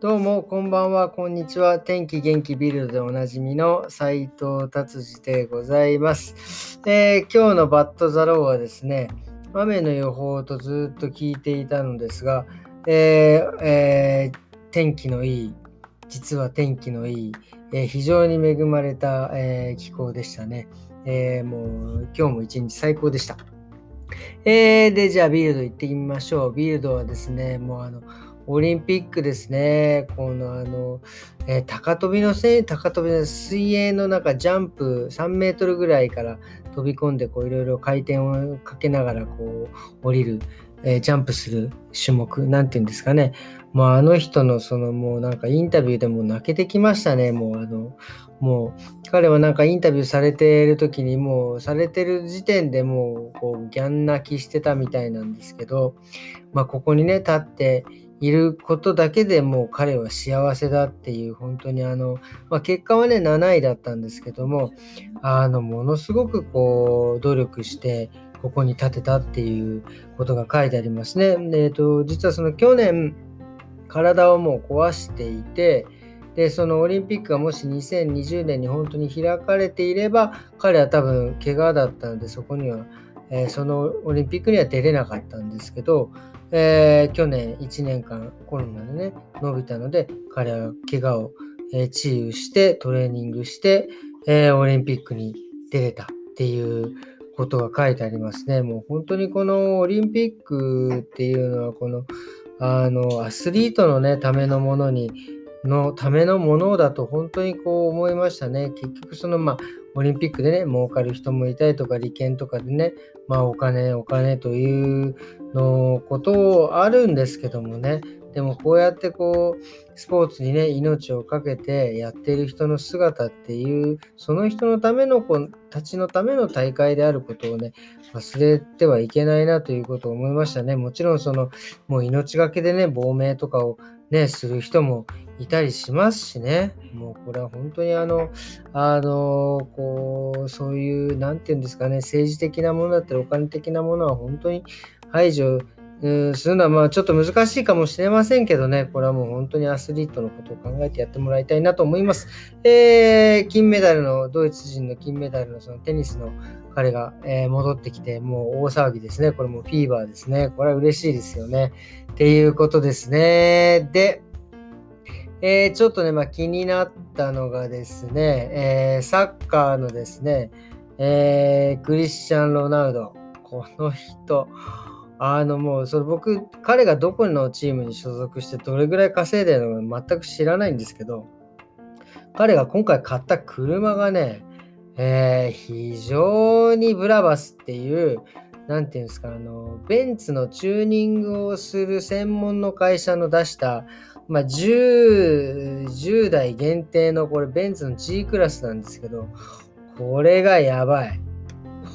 どうも、こんばんは、こんにちは。天気元気ビルドでおなじみの斉藤達治でございます、えー、今日のバットザローはですね、雨の予報とずっと聞いていたのですが、えーえー、天気のいい、実は天気のいい、え非常に恵まれた、え気候でしたね。えもう今日も一日最高でした。えー、で、じゃあビルド行ってみましょう。ビルドはですね、もうあの、オリンピックですね、このあの、えー、高跳びのせい高跳びの水泳の中、ジャンプ3メートルぐらいから飛び込んで、こういろいろ回転をかけながらこう降りる、えー、ジャンプする種目、なんていうんですかね。もうあの人のそのもうなんかインタビューでも泣けてきましたね、もうあの、もう彼はなんかインタビューされてる時にもうされてる時点でもうこうギャン泣きしてたみたいなんですけど、まあここにね、立っていることだけでもう彼は幸せだっていう本当にあの、まあ、結果はね7位だったんですけどもあのものすごくこう努力してここに立てたっていうことが書いてありますね。えーと、実はその去年体をもう壊していてでそのオリンピックがもし2020年に本当に開かれていれば彼は多分怪我だったのでそこには、えー、そのオリンピックには出れなかったんですけどえー、去年1年間コロナでね、伸びたので、彼は怪我を、え、治癒してトレーニングして、え、オリンピックに出れたっていうことが書いてありますね。もう本当にこのオリンピックっていうのは、このあのアスリートのね、ためのものに、のためのものだと本当にこう思いましたね。結局そのまあオリンピックでね、儲かる人もいたりとか、利権とかでね、まあお金、お金というのことあるんですけどもね、でもこうやってこう、スポーツにね、命を懸けてやっている人の姿っていう、その人のための子たちのための大会であることをね、忘れてはいけないなということを思いましたね。もちろんその、もう命がけでね、亡命とかをね、する人もいたりしますしね。もうこれは本当にあの、あの、こう、そういう、なんていうんですかね、政治的なものだったり、お金的なものは本当に排除するのはまあちょっと難しいかもしれませんけどね、これはもう本当にアスリートのことを考えてやってもらいたいなと思います。えー、金メダルの、ドイツ人の金メダルのそのテニスの彼が、えー、戻ってきて、もう大騒ぎですね。これもフィーバーですね。これは嬉しいですよね。っていうことですね。で、えー、ちょっとね、まあ、気になったのがですね、えー、サッカーのですね、えー、クリスチャン・ロナウド。この人、あのもう、それ僕、彼がどこのチームに所属してどれぐらい稼いでるのか全く知らないんですけど、彼が今回買った車がね、えー、非常にブラバスっていう、なんていうんですか、あの、ベンツのチューニングをする専門の会社の出した、まあ、10, 10代限定のこれベンツの G クラスなんですけど、これがやばい。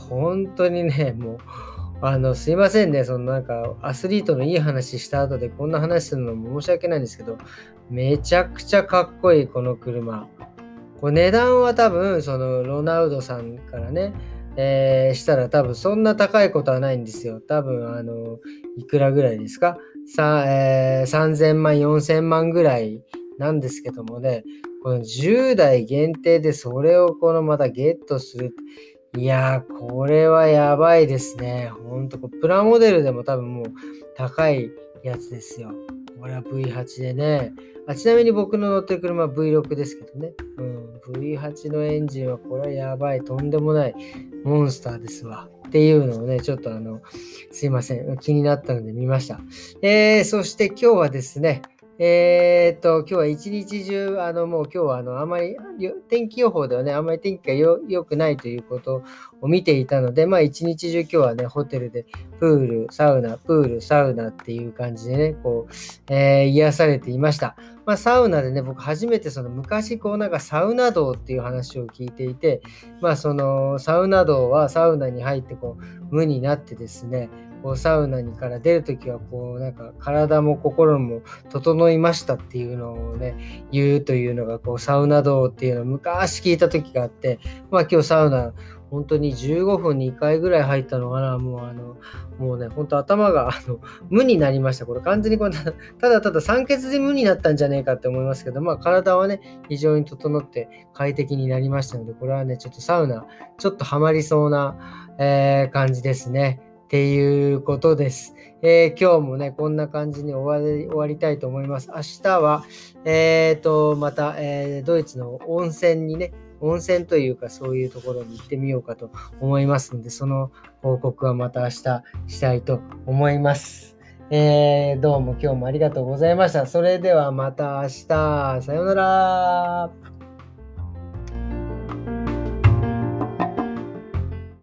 本当にね、もう、あの、すいませんね、そのなんかアスリートのいい話した後でこんな話するのも申し訳ないんですけど、めちゃくちゃかっこいい、この車。こ値段は多分、そのロナウドさんからね、えー、したら多分そんな高いことはないんですよ。多分、あの、いくらぐらいですか？さ、えー、3000万、4000万ぐらいなんですけどもね、この10代限定でそれをこのまたゲットする。いやー、これはやばいですね。ほんと、プラモデルでも多分もう高いやつですよ。これは V8 でね。あちなみに僕の乗ってる車は V6 ですけどね。うん、V8 のエンジンはこれはやばい、とんでもないモンスターですわ。っていうのをね、ちょっとあの、すいません。気になったので見ました。えー、そして今日はですね、えー、っと、今日は一日中、あの、もう今日は、あの、あまり、天気予報ではね、あまり天気が良くないということを見ていたので、まあ、一日中今日はね、ホテルで、プール、サウナ、プール、サウナっていう感じでね、こう、えー、癒されていました。まあ、サウナでね、僕初めてその昔、こう、なんかサウナ道っていう話を聞いていて、まあ、その、サウナ道はサウナに入って、こう、無になってですね、こうサウナにから出るときはこうなんか体も心も整いましたっていうのをね言うというのがこうサウナ道っていうのを昔聞いた時があってまあ今日サウナ本当に15分に1回ぐらい入ったのかな、もうあの、もうね、本当頭があの無になりました。これ完全にこれただただ酸欠で無になったんじゃねえかって思いますけど、まあ体はね、非常に整って快適になりましたので、これはね、ちょっとサウナ、ちょっとハマりそうな、えー、感じですね。っていうことです。えー、今日もね、こんな感じに終わり終わりたいと思います。明日は、えっ、ー、と、また、えー、ドイツの温泉にね、温泉というかそういうところに行ってみようかと思いますので、その報告はまた明日したいと思います。えー、どうも今日もありがとうございました。それではまた明日。さようなら。